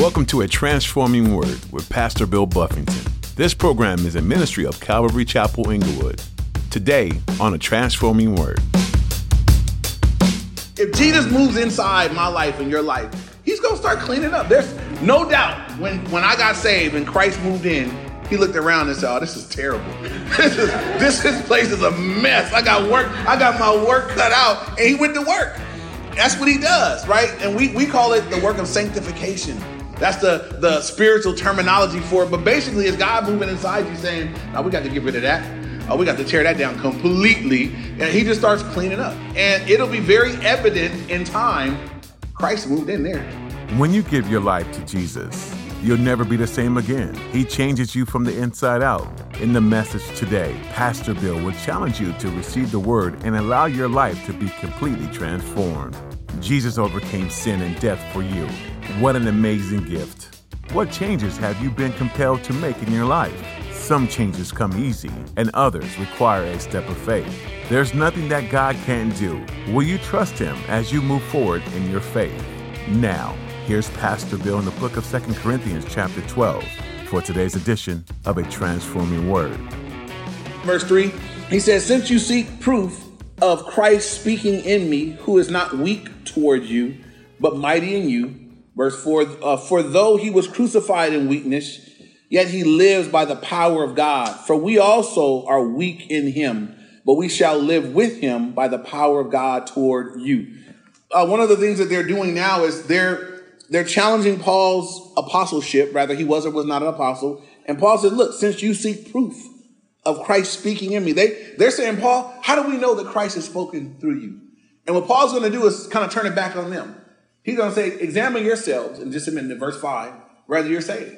Welcome to A Transforming Word with Pastor Bill Buffington. This program is a ministry of Calvary Chapel Inglewood. Today on A Transforming Word. If Jesus moves inside my life and your life, he's going to start cleaning up. There's no doubt when, when I got saved and Christ moved in, he looked around and said, Oh, this is terrible. this, is, this, this place is a mess. I got work, I got my work cut out. And he went to work. That's what he does, right? And we, we call it the work of sanctification. That's the, the spiritual terminology for it. But basically, it's God moving inside you saying, now we got to get rid of that. Oh, we got to tear that down completely. And he just starts cleaning up. And it'll be very evident in time Christ moved in there. When you give your life to Jesus, you'll never be the same again. He changes you from the inside out. In the message today, Pastor Bill will challenge you to receive the word and allow your life to be completely transformed. Jesus overcame sin and death for you. What an amazing gift. What changes have you been compelled to make in your life? Some changes come easy, and others require a step of faith. There's nothing that God can't do. Will you trust Him as you move forward in your faith? Now, here's Pastor Bill in the book of 2 Corinthians, chapter 12, for today's edition of A Transforming Word. Verse 3, he says, Since you seek proof of Christ speaking in me, who is not weak toward you, but mighty in you, Verse 4 uh, For though he was crucified in weakness, yet he lives by the power of God. For we also are weak in him, but we shall live with him by the power of God toward you. Uh, one of the things that they're doing now is they're they're challenging Paul's apostleship. Rather, he was or was not an apostle. And Paul said, "Look, since you seek proof of Christ speaking in me, they they're saying, Paul, how do we know that Christ has spoken through you?" And what Paul's going to do is kind of turn it back on them. He's going to say, examine yourselves, and just a minute, verse 5, whether you're saved.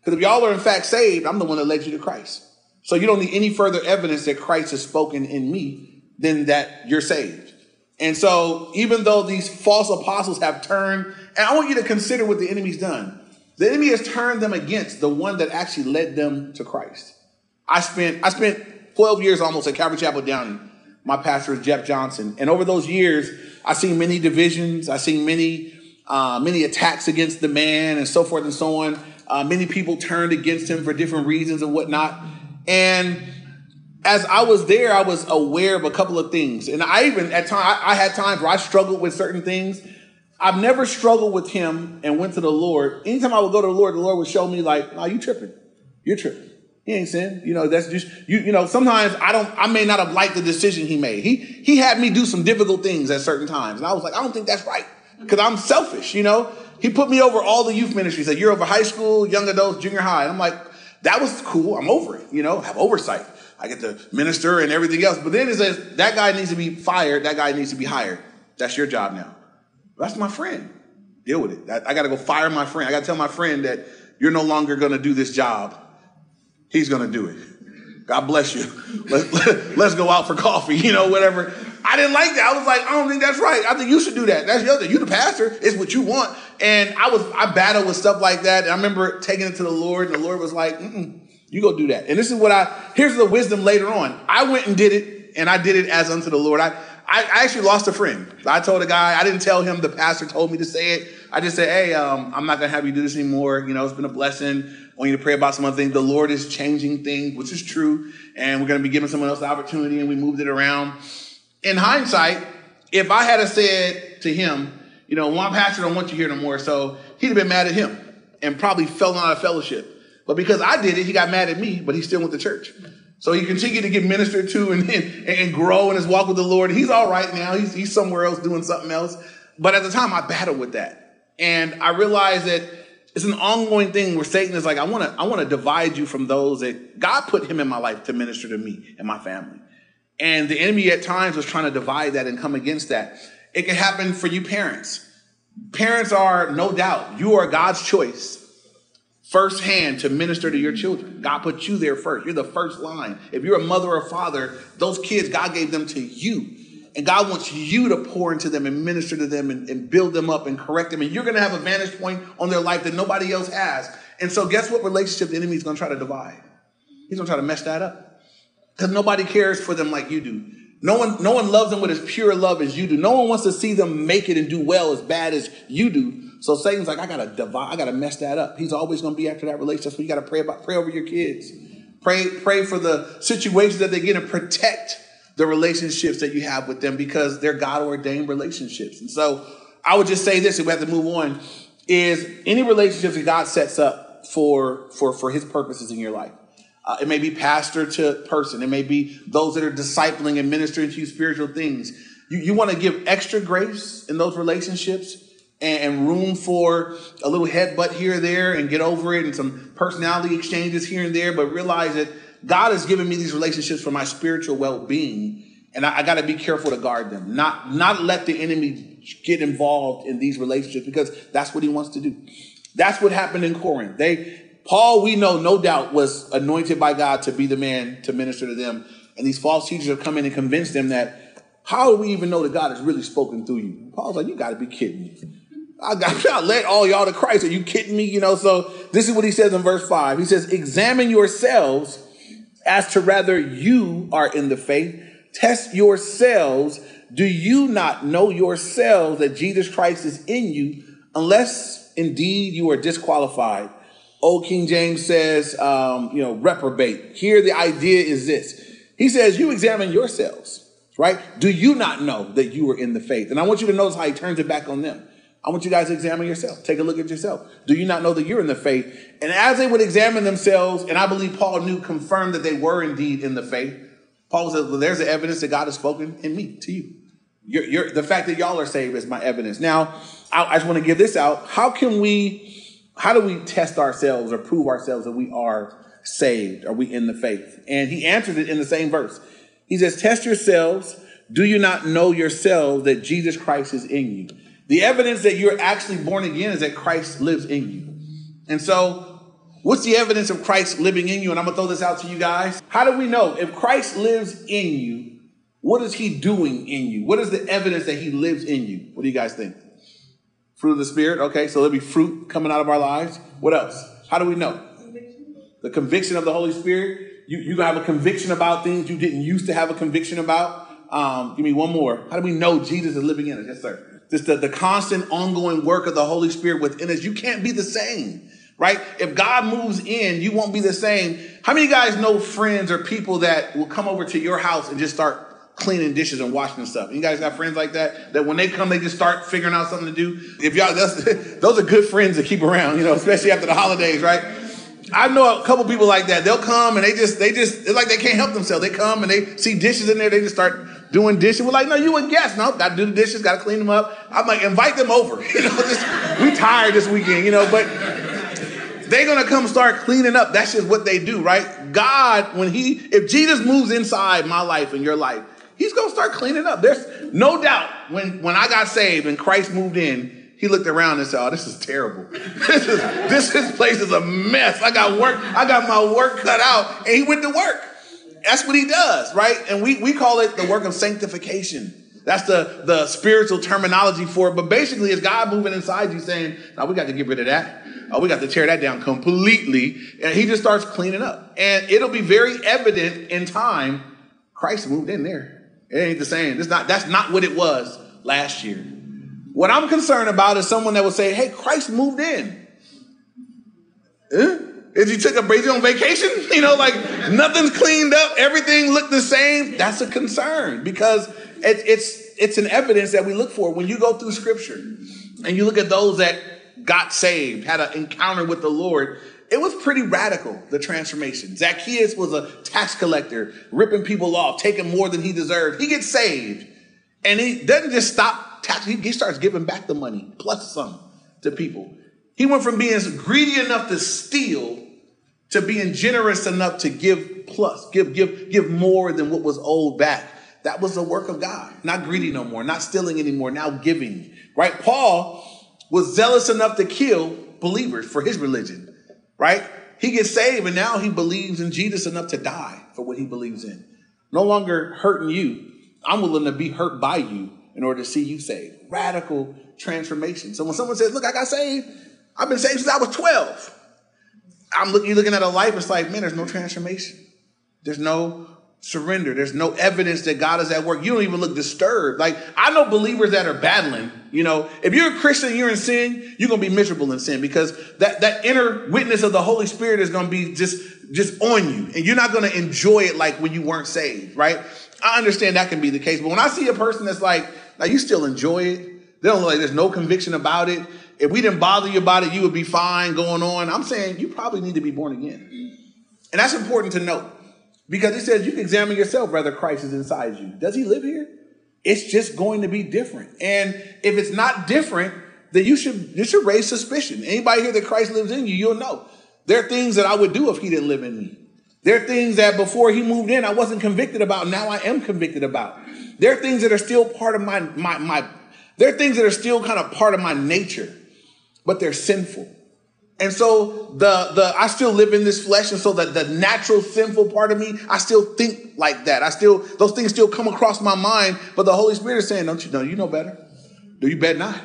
Because if y'all are in fact saved, I'm the one that led you to Christ. So you don't need any further evidence that Christ has spoken in me than that you're saved. And so even though these false apostles have turned, and I want you to consider what the enemy's done. The enemy has turned them against the one that actually led them to Christ. I spent I spent 12 years almost at Calvary Chapel Downey. My pastor is Jeff Johnson. And over those years, I've seen many divisions. I've seen many, uh, many attacks against the man and so forth and so on. Uh, many people turned against him for different reasons and whatnot. And as I was there, I was aware of a couple of things. And I even, at times, I, I had times where I struggled with certain things. I've never struggled with him and went to the Lord. Anytime I would go to the Lord, the Lord would show me like, "No, you tripping. You're tripping. He ain't sin. You know, that's just you. You know, sometimes I don't. I may not have liked the decision he made. He he had me do some difficult things at certain times, and I was like, I don't think that's right because I'm selfish. You know, he put me over all the youth ministries. Like you're over high school, young adults, junior high. And I'm like, that was cool. I'm over it. You know, have oversight. I get to minister and everything else. But then it says that guy needs to be fired. That guy needs to be hired. That's your job now. That's my friend. Deal with it. I, I got to go fire my friend. I got to tell my friend that you're no longer to do this job He's going to do it. God bless you. Let, let, let's go out for coffee, you know, whatever. I didn't like that. I was like, I don't think that's right. I think you should do that. That's the other. You the pastor. It's what you want. And I was, I battled with stuff like that. And I remember taking it to the Lord, and the Lord was like, you go do that. And this is what I, here's the wisdom later on. I went and did it, and I did it as unto the Lord. I, I, I actually lost a friend. I told a guy, I didn't tell him, the pastor told me to say it. I just said, hey, um, I'm not going to have you do this anymore. You know, it's been a blessing. Want you to pray about some other things. The Lord is changing things, which is true. And we're going to be giving someone else the opportunity, and we moved it around. In hindsight, if I had said to him, you know, one pastor don't want you here no more, so he'd have been mad at him and probably fell out of fellowship. But because I did it, he got mad at me, but he still went to church. So he continued to get ministered to and, and, and grow in his walk with the Lord. He's all right now. He's, he's somewhere else doing something else. But at the time, I battled with that. And I realized that it's an ongoing thing where Satan is like, I want to, I want to divide you from those that God put him in my life to minister to me and my family. And the enemy at times was trying to divide that and come against that. It can happen for you parents. Parents are no doubt, you are God's choice firsthand to minister to your children. God put you there first. You're the first line. If you're a mother or father, those kids, God gave them to you. And God wants you to pour into them and minister to them and, and build them up and correct them. And you're going to have a vantage point on their life that nobody else has. And so, guess what relationship the enemy is going to try to divide? He's going to try to mess that up because nobody cares for them like you do. No one, no one loves them with as pure love as you do. No one wants to see them make it and do well as bad as you do. So Satan's like, I gotta divide, I gotta mess that up. He's always gonna be after that relationship. So you gotta pray about, pray over your kids. Pray, pray for the situations that they get and protect the relationships that you have with them because they're God ordained relationships. And so I would just say this, and we have to move on, is any relationships that God sets up for for for his purposes in your life. Uh, it may be pastor to person. It may be those that are discipling and ministering to you spiritual things. You, you want to give extra grace in those relationships and, and room for a little headbutt here or there and get over it and some personality exchanges here and there, but realize that God has given me these relationships for my spiritual well-being, and I, I got to be careful to guard them. Not not let the enemy get involved in these relationships because that's what he wants to do. That's what happened in Corinth. They Paul, we know, no doubt, was anointed by God to be the man to minister to them. And these false teachers have come in and convinced them that how do we even know that God has really spoken through you? Paul's like, you got to be kidding me. I got I led all y'all to Christ. Are you kidding me? You know, so this is what he says in verse 5. He says, Examine yourselves as to whether you are in the faith. Test yourselves. Do you not know yourselves that Jesus Christ is in you, unless indeed you are disqualified? Old King James says, um, you know, reprobate. Here, the idea is this. He says, you examine yourselves, right? Do you not know that you are in the faith? And I want you to notice how he turns it back on them. I want you guys to examine yourself. Take a look at yourself. Do you not know that you're in the faith? And as they would examine themselves, and I believe Paul knew, confirmed that they were indeed in the faith, Paul says, well, there's the evidence that God has spoken in me to you. You're, you're, the fact that y'all are saved is my evidence. Now, I, I just want to give this out. How can we, how do we test ourselves or prove ourselves that we are saved? Are we in the faith? And he answered it in the same verse. He says, test yourselves. Do you not know yourselves that Jesus Christ is in you? The evidence that you're actually born again is that Christ lives in you. And so, what's the evidence of Christ living in you? And I'm going to throw this out to you guys. How do we know if Christ lives in you? What is he doing in you? What is the evidence that he lives in you? What do you guys think? Fruit of the Spirit. Okay, so there'll be fruit coming out of our lives. What else? How do we know? The conviction of the Holy Spirit. You, you have a conviction about things you didn't used to have a conviction about. Um, give me one more. How do we know Jesus is living in us? Yes, sir. Just the, the constant ongoing work of the Holy Spirit within us. You can't be the same, right? If God moves in, you won't be the same. How many guys know friends or people that will come over to your house and just start cleaning dishes and washing stuff. You guys got friends like that? That when they come, they just start figuring out something to do. If y'all, those are good friends to keep around, you know, especially after the holidays, right? I know a couple people like that. They'll come and they just, they just, it's like they can't help themselves. They come and they see dishes in there. They just start doing dishes. We're like, no, you a guest. No, got to do the dishes, got to clean them up. I'm like, invite them over. You know, just, we tired this weekend, you know, but they're to come start cleaning up. That's just what they do, right? God, when he, if Jesus moves inside my life and your life, he's to start cleaning up. There's no doubt when, when I got saved and Christ moved in, he looked around and said, "Oh, this is terrible. This is this, this place is a mess. I got work. I got my work cut out." And he went to work. That's what he does, right? And we, we call it the work of sanctification. That's the, the spiritual terminology for it. But basically, it's God moving inside you saying, now we got to get rid of that. Oh, we got to tear that down completely. And he just starts cleaning up. And it'll be very evident in time. Christ moved in there. It ain't the same. It's not, that's not what it was last year. What I'm concerned about is someone that will say, hey, Christ moved in. Huh? If you took a break on vacation, you know, like nothing's cleaned up, everything looked the same. That's a concern because it, it's it's an evidence that we look for when you go through Scripture and you look at those that got saved, had an encounter with the Lord. It was pretty radical, the transformation. Zacchaeus was a tax collector, ripping people off, taking more than he deserved. He gets saved, and he doesn't just stop tax. He starts giving back the money plus some to people. He went from being greedy enough to steal to being generous enough to give plus, give, give, give more than what was owed back. That was the work of God. Not greedy no more, not stealing anymore, now giving. Right? Paul was zealous enough to kill believers for his religion. Right? He gets saved and now he believes in Jesus enough to die for what he believes in. No longer hurting you. I'm willing to be hurt by you in order to see you saved. Radical transformation. So when someone says, Look, I got saved, I've been saved since I was 12. I'm looking, you're looking at a life, it's like, man, there's no transformation. There's no surrender. There's no evidence that God is at work. You don't even look disturbed. Like I know believers that are battling. You know, if you're a Christian, you're in sin, you're gonna be miserable in sin because that that inner witness of the Holy Spirit is gonna be just just on you, and you're not gonna enjoy it like when you weren't saved, right? I understand that can be the case, but when I see a person that's like, now you still enjoy it. They don't like there's no conviction about it. If we didn't bother you about it, you would be fine going on. I'm saying you probably need to be born again. And that's important to note. Because he says you can examine yourself whether Christ is inside you. Does he live here? It's just going to be different. And if it's not different, then you should you should raise suspicion. Anybody here that Christ lives in you, you'll know. There are things that I would do if he didn't live in me. There are things that before he moved in, I wasn't convicted about. Now I am convicted about. There are things that are still part of my my my. There are things that are still kind of part of my nature, but they're sinful. And so the the I still live in this flesh, and so that the natural sinful part of me, I still think like that. I still those things still come across my mind, but the Holy Spirit is saying, "Don't you know? You know better. Do you bet not?"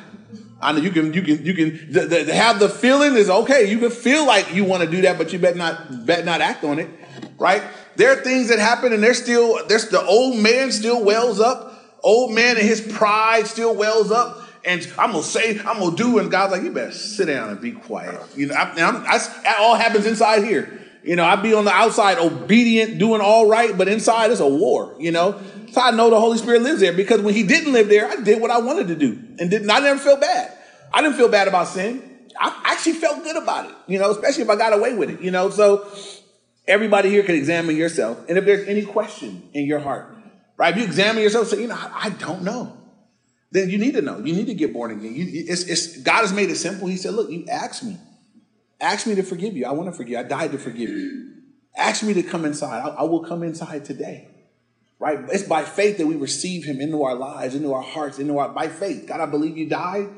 I know you can you can you can the, the, have the feeling is okay. You can feel like you want to do that, but you bet not bet not act on it, right? There are things that happen, and there's still there's the old man still wells up. Old man and his pride still wells up and I'm gonna say, I'm gonna do, and God's like, you better sit down and be quiet. You know, I, I, that all happens inside here. You know, I'd be on the outside obedient, doing all right, but inside it's a war, you know? So I know the Holy Spirit lives there because when he didn't live there, I did what I wanted to do and didn't, I never felt bad. I didn't feel bad about sin. I actually felt good about it, you know, especially if I got away with it, you know? So everybody here can examine yourself. And if there's any question in your heart, right? If you examine yourself, say, you know, I, I don't know then you need to know. You need to get born again. You, it's, it's, God has made it simple. He said, Look, you ask me. Ask me to forgive you. I want to forgive you. I died to forgive you. Ask me to come inside. I, I will come inside today. Right? It's by faith that we receive him into our lives, into our hearts, into our by faith. God, I believe you died.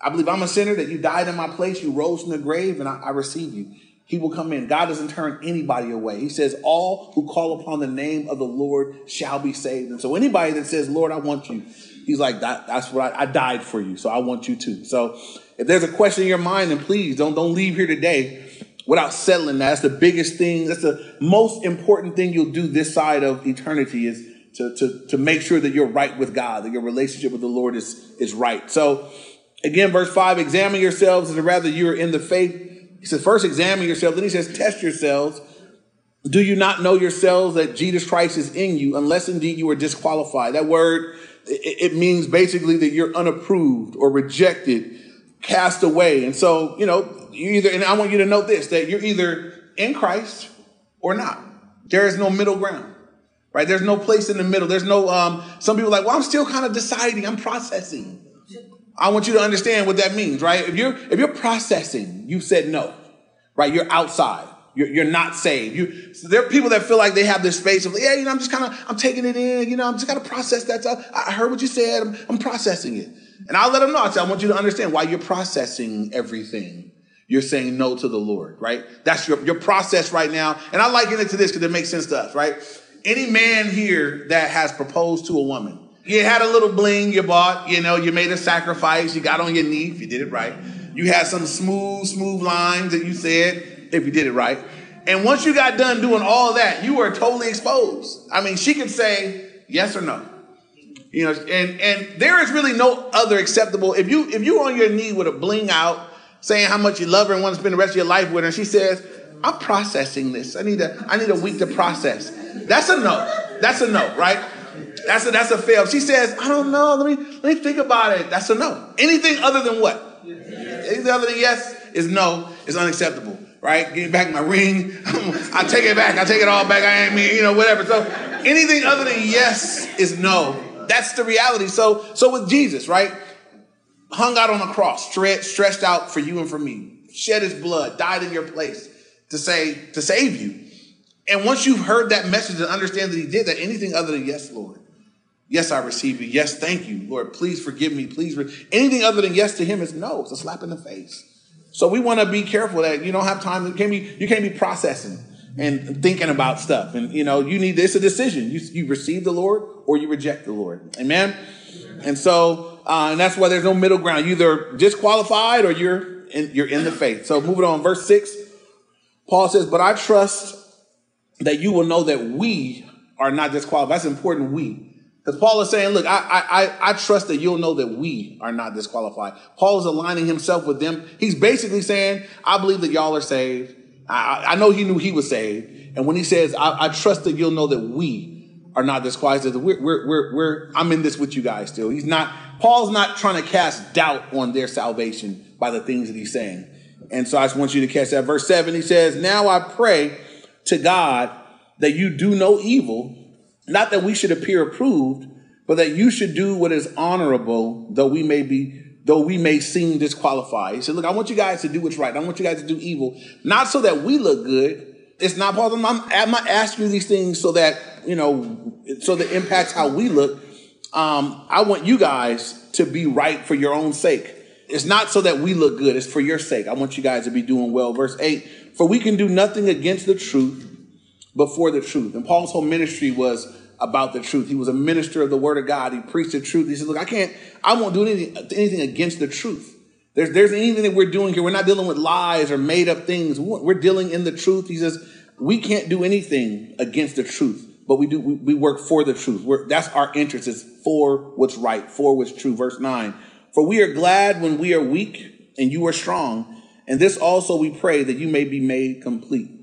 I believe I'm a sinner, that you died in my place. You rose from the grave, and I, I receive you. He will come in. God doesn't turn anybody away. He says, All who call upon the name of the Lord shall be saved. And so anybody that says, Lord, I want you, He's like, that, that's what I, I died for you, so I want you to. So if there's a question in your mind, then please don't, don't leave here today without settling that. That's the biggest thing. That's the most important thing you'll do this side of eternity is to, to, to make sure that you're right with God, that your relationship with the Lord is, is right. So again, verse five, examine yourselves as rather you're in the faith. He says, first examine yourselves. Then he says, test yourselves. Do you not know yourselves that Jesus Christ is in you unless indeed you are disqualified? That word it means basically that you're unapproved or rejected, cast away. And so, you know, you either, and I want you to know this, that you're either in Christ or not. There is no middle ground, right? There's no place in the middle. There's no, um, some people like, well, I'm still kind of deciding, I'm processing. I want you to understand what that means, right? If you're, if you're processing, you said no, right? You're outside. You're, not saved. You, so there are people that feel like they have this space of, yeah, you know, I'm just kind of, I'm taking it in, you know, I'm just got to process that. Stuff. I heard what you said. I'm, I'm processing it. And I'll let them know. I say, I want you to understand why you're processing everything. You're saying no to the Lord, right? That's your, your process right now. And I liken it to this because it makes sense to us, right? Any man here that has proposed to a woman, you had a little bling you bought, you know, you made a sacrifice, you got on your knee if you did it right. You had some smooth, smooth lines that you said, if you did it right. And once you got done doing all that, you were totally exposed. I mean, she could say yes or no. You know, and and there is really no other acceptable. If you if you're on your knee with a bling out, saying how much you love her and want to spend the rest of your life with her, and she says, "I'm processing this. I need a I need a week to process." That's a no. That's a no, right? That's a that's a fail. She says, "I don't know. Let me let me think about it." That's a no. Anything other than what? Anything other than yes is no. Is unacceptable right? Give back my ring. I take it back. I take it all back. I ain't me, you know, whatever. So anything other than yes is no. That's the reality. So, so with Jesus, right? Hung out on a cross, stretched out for you and for me, shed his blood, died in your place to say, to save you. And once you've heard that message and understand that he did that, anything other than yes, Lord. Yes, I receive you. Yes, thank you, Lord. Please forgive me. Please. Re-. Anything other than yes to him is no. It's a slap in the face. So we want to be careful that you don't have time. You can't be, you can't be processing and thinking about stuff. And you know, you need it's a decision. You, you receive the Lord or you reject the Lord. Amen. And so, uh, and that's why there's no middle ground. You either disqualified or you're in, you're in the faith. So moving on, verse six, Paul says, "But I trust that you will know that we are not disqualified. That's important, we. Because Paul is saying, look, I, I, I trust that you'll know that we are not disqualified. Paul is aligning himself with them. He's basically saying, I believe that y'all are saved. I, I know he knew he was saved. And when he says, I, I trust that you'll know that we are not disqualified, we're, we're, we're, we're, I'm in this with you guys still. He's not, Paul's not trying to cast doubt on their salvation by the things that he's saying. And so I just want you to catch that. Verse 7, he says, Now I pray to God that you do no evil not that we should appear approved, but that you should do what is honorable, though we may be, though we may seem disqualified. He said, look, I want you guys to do what's right. I want you guys to do evil, not so that we look good. It's not of, I'm, I'm not asking you these things so that, you know, so that impacts how we look. Um, I want you guys to be right for your own sake. It's not so that we look good. It's for your sake. I want you guys to be doing well. Verse eight, for we can do nothing against the truth, before the truth. And Paul's whole ministry was about the truth. He was a minister of the word of God. He preached the truth. He said, look, I can't, I won't do anything, anything against the truth. There's, there's anything that we're doing here. We're not dealing with lies or made up things. We're dealing in the truth. He says, we can't do anything against the truth, but we do, we, we work for the truth. We're, that's our interest is for what's right, for what's true. Verse nine, for we are glad when we are weak and you are strong. And this also we pray that you may be made complete.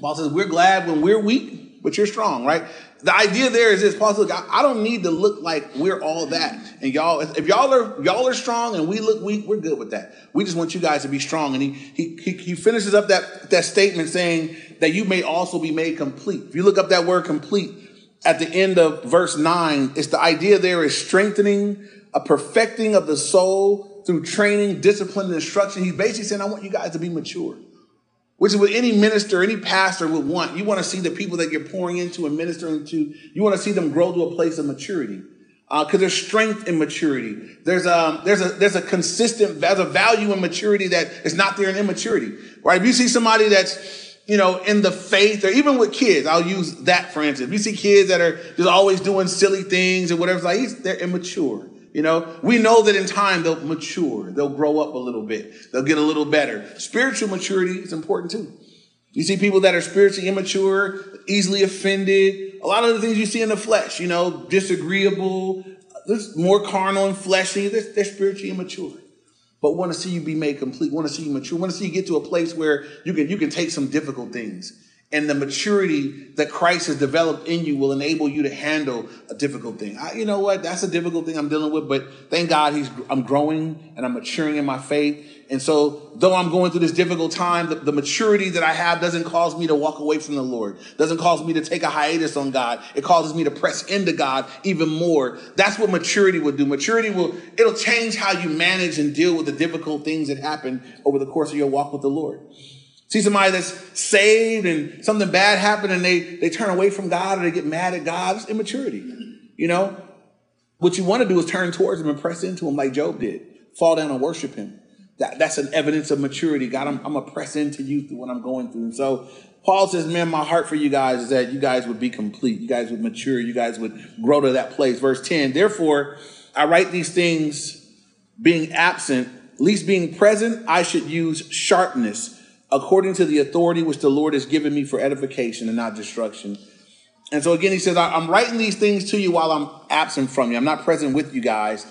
Paul says, we're glad when we're weak, but you're strong, right? The idea there is this, Paul says, I don't need to look like we're all that. And y'all, if y'all are, y'all are strong and we look weak, we're good with that. We just want you guys to be strong. And he, he, he, he finishes up that, that statement saying that you may also be made complete. If you look up that word complete at the end of verse nine, it's the idea there is strengthening, a perfecting of the soul through training, discipline, and instruction. He's basically saying, I want you guys to be mature which is what any minister, any pastor would want. You want to see the people that you're pouring into and ministering to, you want to see them grow to a place of maturity. Because uh, there's strength in maturity. There's a, um, there's a, there's a consistent, there's a value in maturity that is not there in immaturity, right? If you see somebody that's, you know, in the faith or even with kids, I'll use that for instance. If you see kids that are just always doing silly things or whatever, like they're immature. You know, we know that in time they'll mature, they'll grow up a little bit, they'll get a little better. Spiritual maturity is important too. You see people that are spiritually immature, easily offended, a lot of the things you see in the flesh, you know, disagreeable, there's more carnal and fleshy, they're, they're spiritually immature. But want to see you be made complete, want to see you mature, want to see you get to a place where you can you can take some difficult things and the maturity that Christ has developed in you will enable you to handle a difficult thing. I, you know what? That's a difficult thing I'm dealing with, but thank God he's, I'm growing and I'm maturing in my faith. And so though I'm going through this difficult time, the, the maturity that I have doesn't cause me to walk away from the Lord, doesn't cause me to take a hiatus on God. It causes me to press into God even more. That's what maturity will do. Maturity will, it'll change how you manage and deal with the difficult things that happen over the course of your walk with the Lord. See somebody that's saved and something bad happened and they, they turn away from God or they get mad at God. It's immaturity. You know? What you want to do is turn towards him and press into him like Job did. Fall down and worship him. That, that's an evidence of maturity. God, I'm, I'm going to press into you through what I'm going through. And so Paul says, man, my heart for you guys is that you guys would be complete. You guys would mature. You guys would grow to that place. Verse 10, therefore, I write these things being absent, least being present, I should use sharpness according to the authority which the Lord has given me for edification and not destruction. And so again, he says, I'm writing these things to you while I'm absent from you. I'm not present with you guys.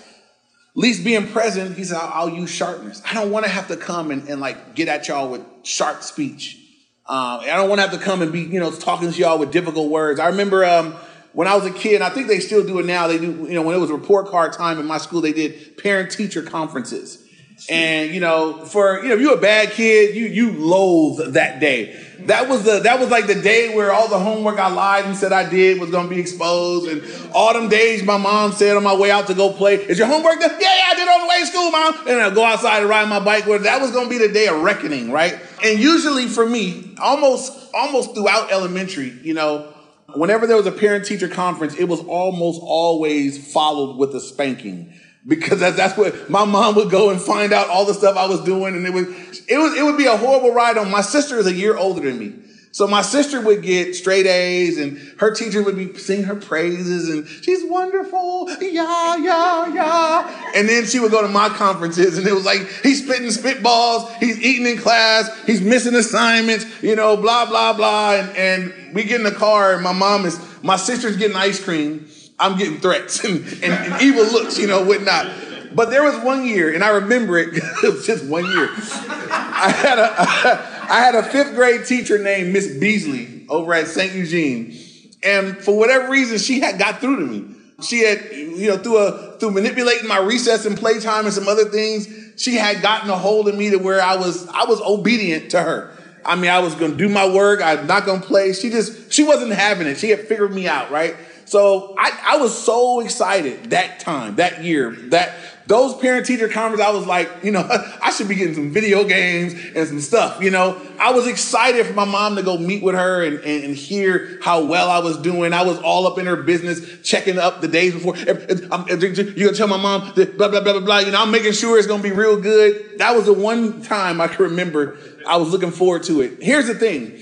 Least being present, he said, I'll, use sharpness. I don't want to have to come and, and like get at y'all with sharp speech. Uh, I don't want to have to come and be, you know, talking to y'all with difficult words. I remember um, when I was a kid, and I think they still do it now. They do, you know, when it was report card time in my school, they did parent teacher conferences. And you know, for you know, if you're a bad kid, you you loathe that day. That was the that was like the day where all the homework I lied and said I did was gonna be exposed. And all them days my mom said on my way out to go play, is your homework done? Yeah, yeah, I did on the way to school, mom. And I go outside and ride my bike. Where that was gonna be the day of reckoning, right? And usually for me, almost almost throughout elementary, you know, whenever there was a parent teacher conference, it was almost always followed with a spanking because that's, that's what my mom would go and find out all the stuff I was doing. And it was, it was, it would be a horrible ride on. My sister is a year older than me. So my sister would get straight A's and her teacher would be singing her praises and she's wonderful. Yeah, yeah, yeah. And then she would go to my conferences and it was like, he's spitting spitballs. He's eating in class. He's missing assignments, you know, blah, blah, blah. And, and we get in the car and my mom is, my sister's getting ice cream. I'm getting threats and, and, and evil looks, you know, whatnot. But there was one year, and I remember it, it was just one year. I had a, I had a fifth grade teacher named Miss Beasley over at St. Eugene. And for whatever reason, she had got through to me. She had, you know, through a, through manipulating my recess and playtime and some other things, she had gotten a hold of me to where I was, I was obedient to her. I mean, I was going to do my work. I'm not going to play. She just, she wasn't having it. She had figured me out, right? So I, I was so excited that time, that year, that those parent teacher conferences, I was like, you know, I should be getting some video games and some stuff, you know. I was excited for my mom to go meet with her and, and, and hear how well I was doing. I was all up in her business, checking up the days before. You're gonna tell my mom that blah, blah, blah, blah, blah. You know, I'm making sure it's gonna be real good. That was the one time I can remember I was looking forward to it. Here's the thing.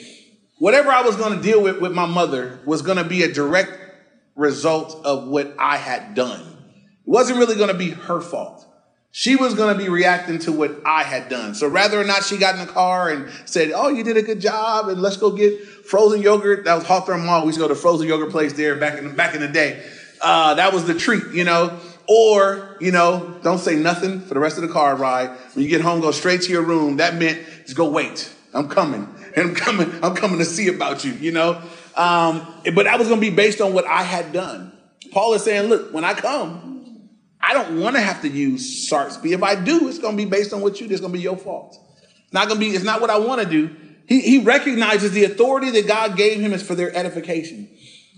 Whatever I was gonna deal with with my mother was gonna be a direct result of what I had done. It wasn't really going to be her fault. She was going to be reacting to what I had done. So rather or not she got in the car and said, Oh, you did a good job and let's go get frozen yogurt. That was Hawthorne Mall. We used to go to frozen yogurt place there back in the, back in the day. Uh, that was the treat, you know. Or, you know, don't say nothing for the rest of the car ride. When you get home, go straight to your room. That meant just go wait. I'm coming. And I'm coming, I'm coming to see about you, you know. Um, but that was going to be based on what I had done. Paul is saying, look, when I come, I don't want to have to use Sarsby. If I do, it's going to be based on what you do. It's going to be your fault. Not going to be, it's not what I want to do. He, he recognizes the authority that God gave him is for their edification.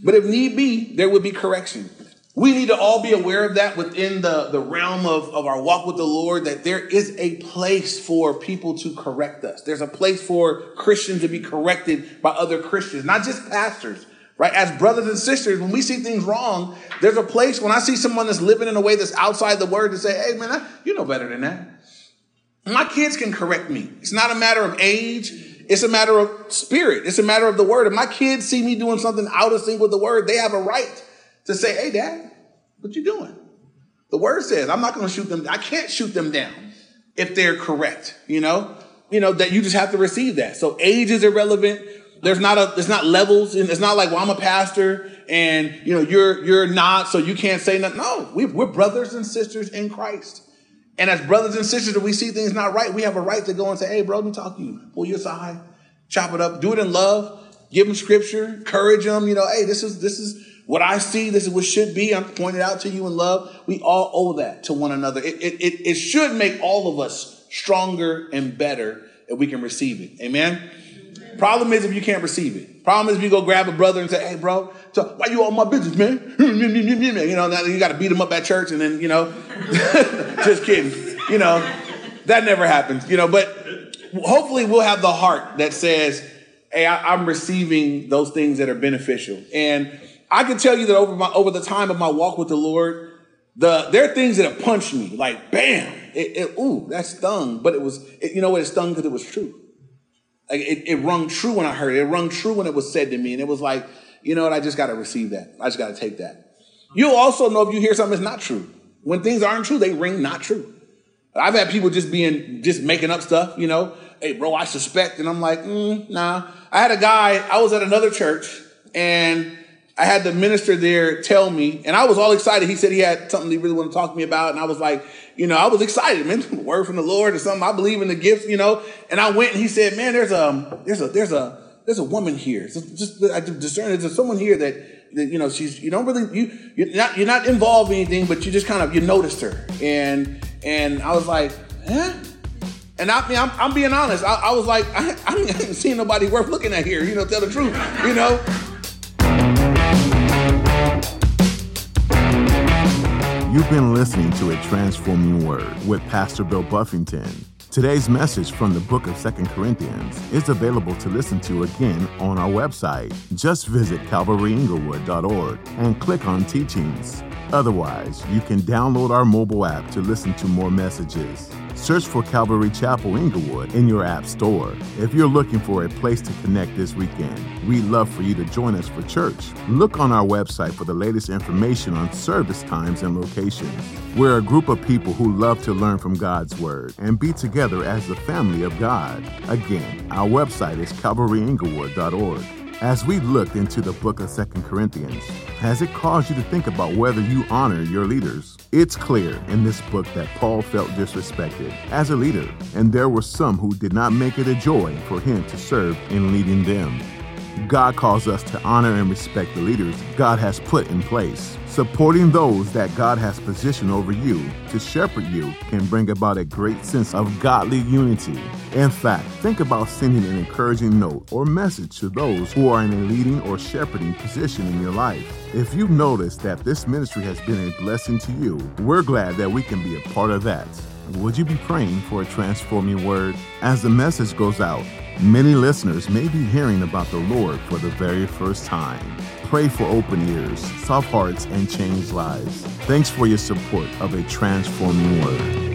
But if need be, there would be correction. We need to all be aware of that within the, the realm of, of our walk with the Lord, that there is a place for people to correct us. There's a place for Christians to be corrected by other Christians, not just pastors, right? As brothers and sisters, when we see things wrong, there's a place when I see someone that's living in a way that's outside the word to say, hey, man, I, you know better than that. My kids can correct me. It's not a matter of age. It's a matter of spirit. It's a matter of the word. If my kids see me doing something out of sync with the word, they have a right to say, hey, dad, what you doing? The word says, I'm not going to shoot them. I can't shoot them down if they're correct, you know? You know, that you just have to receive that. So age is irrelevant there's not a there's not levels and it's not like well i'm a pastor and you know you're you're not so you can't say nothing no we, we're brothers and sisters in christ and as brothers and sisters if we see things not right we have a right to go and say hey bro let me talk to you pull your side chop it up do it in love give them scripture encourage them you know hey this is this is what i see this is what should be i'm pointing out to you in love we all owe that to one another it, it, it, it should make all of us stronger and better if we can receive it amen Problem is if you can't receive it. Problem is if you go grab a brother and say, hey, bro, so why you all my business, man? You know, now you got to beat him up at church and then, you know, just kidding. You know, that never happens, you know, but hopefully we'll have the heart that says, hey, I, am receiving those things that are beneficial. And I can tell you that over my, over the time of my walk with the Lord, the, there are things that have punched me like, bam, it, it ooh, that stung. But it was, it, you know what? It stung because it was true. Like it, it rung true when I heard it. It rung true when it was said to me. And it was like, you know what? I just got to receive that. I just got to take that. You'll also know if you hear something that's not true. When things aren't true, they ring not true. I've had people just being, just making up stuff, you know. Hey, bro, I suspect. And I'm like, mm, nah. I had a guy, I was at another church and I had the minister there tell me, and I was all excited. He said he had something he really wanted to talk to me about. And I was like, you know, I was excited, man. Word from the Lord or something. I believe in the gifts, you know. And I went and he said, man, there's a, there's a, there's a, there's a woman here. Just, just I discern there's someone here that, that, you know, she's, you don't really, you, you're not, you're not involved in anything, but you just kind of, you noticed her. And, and I was like, huh? And I mean, I'm, I'm being honest. I, I was like, I, I haven't seen nobody worth looking at here, you know, tell the truth, you know. You've been listening to A Transforming Word with Pastor Bill Buffington. Today's message from the book of Second Corinthians is available to listen to again on our website. Just visit calvaryinglewood.org and click on teachings. Otherwise, you can download our mobile app to listen to more messages. Search for Calvary Chapel Inglewood in your app store. If you're looking for a place to connect this weekend, we'd love for you to join us for church. Look on our website for the latest information on service times and locations. We're a group of people who love to learn from God's Word and be together as the family of God. Again, our website is calvaryinglewood.org. As we looked into the book of Second Corinthians, has it caused you to think about whether you honor your leaders? It's clear in this book that Paul felt disrespected as a leader, and there were some who did not make it a joy for him to serve in leading them. God calls us to honor and respect the leaders God has put in place. Supporting those that God has positioned over you to shepherd you can bring about a great sense of godly unity. In fact, think about sending an encouraging note or message to those who are in a leading or shepherding position in your life. If you've noticed that this ministry has been a blessing to you, we're glad that we can be a part of that. Would you be praying for a transforming word? As the message goes out, Many listeners may be hearing about the Lord for the very first time. Pray for open ears, soft hearts, and changed lives. Thanks for your support of a transforming word.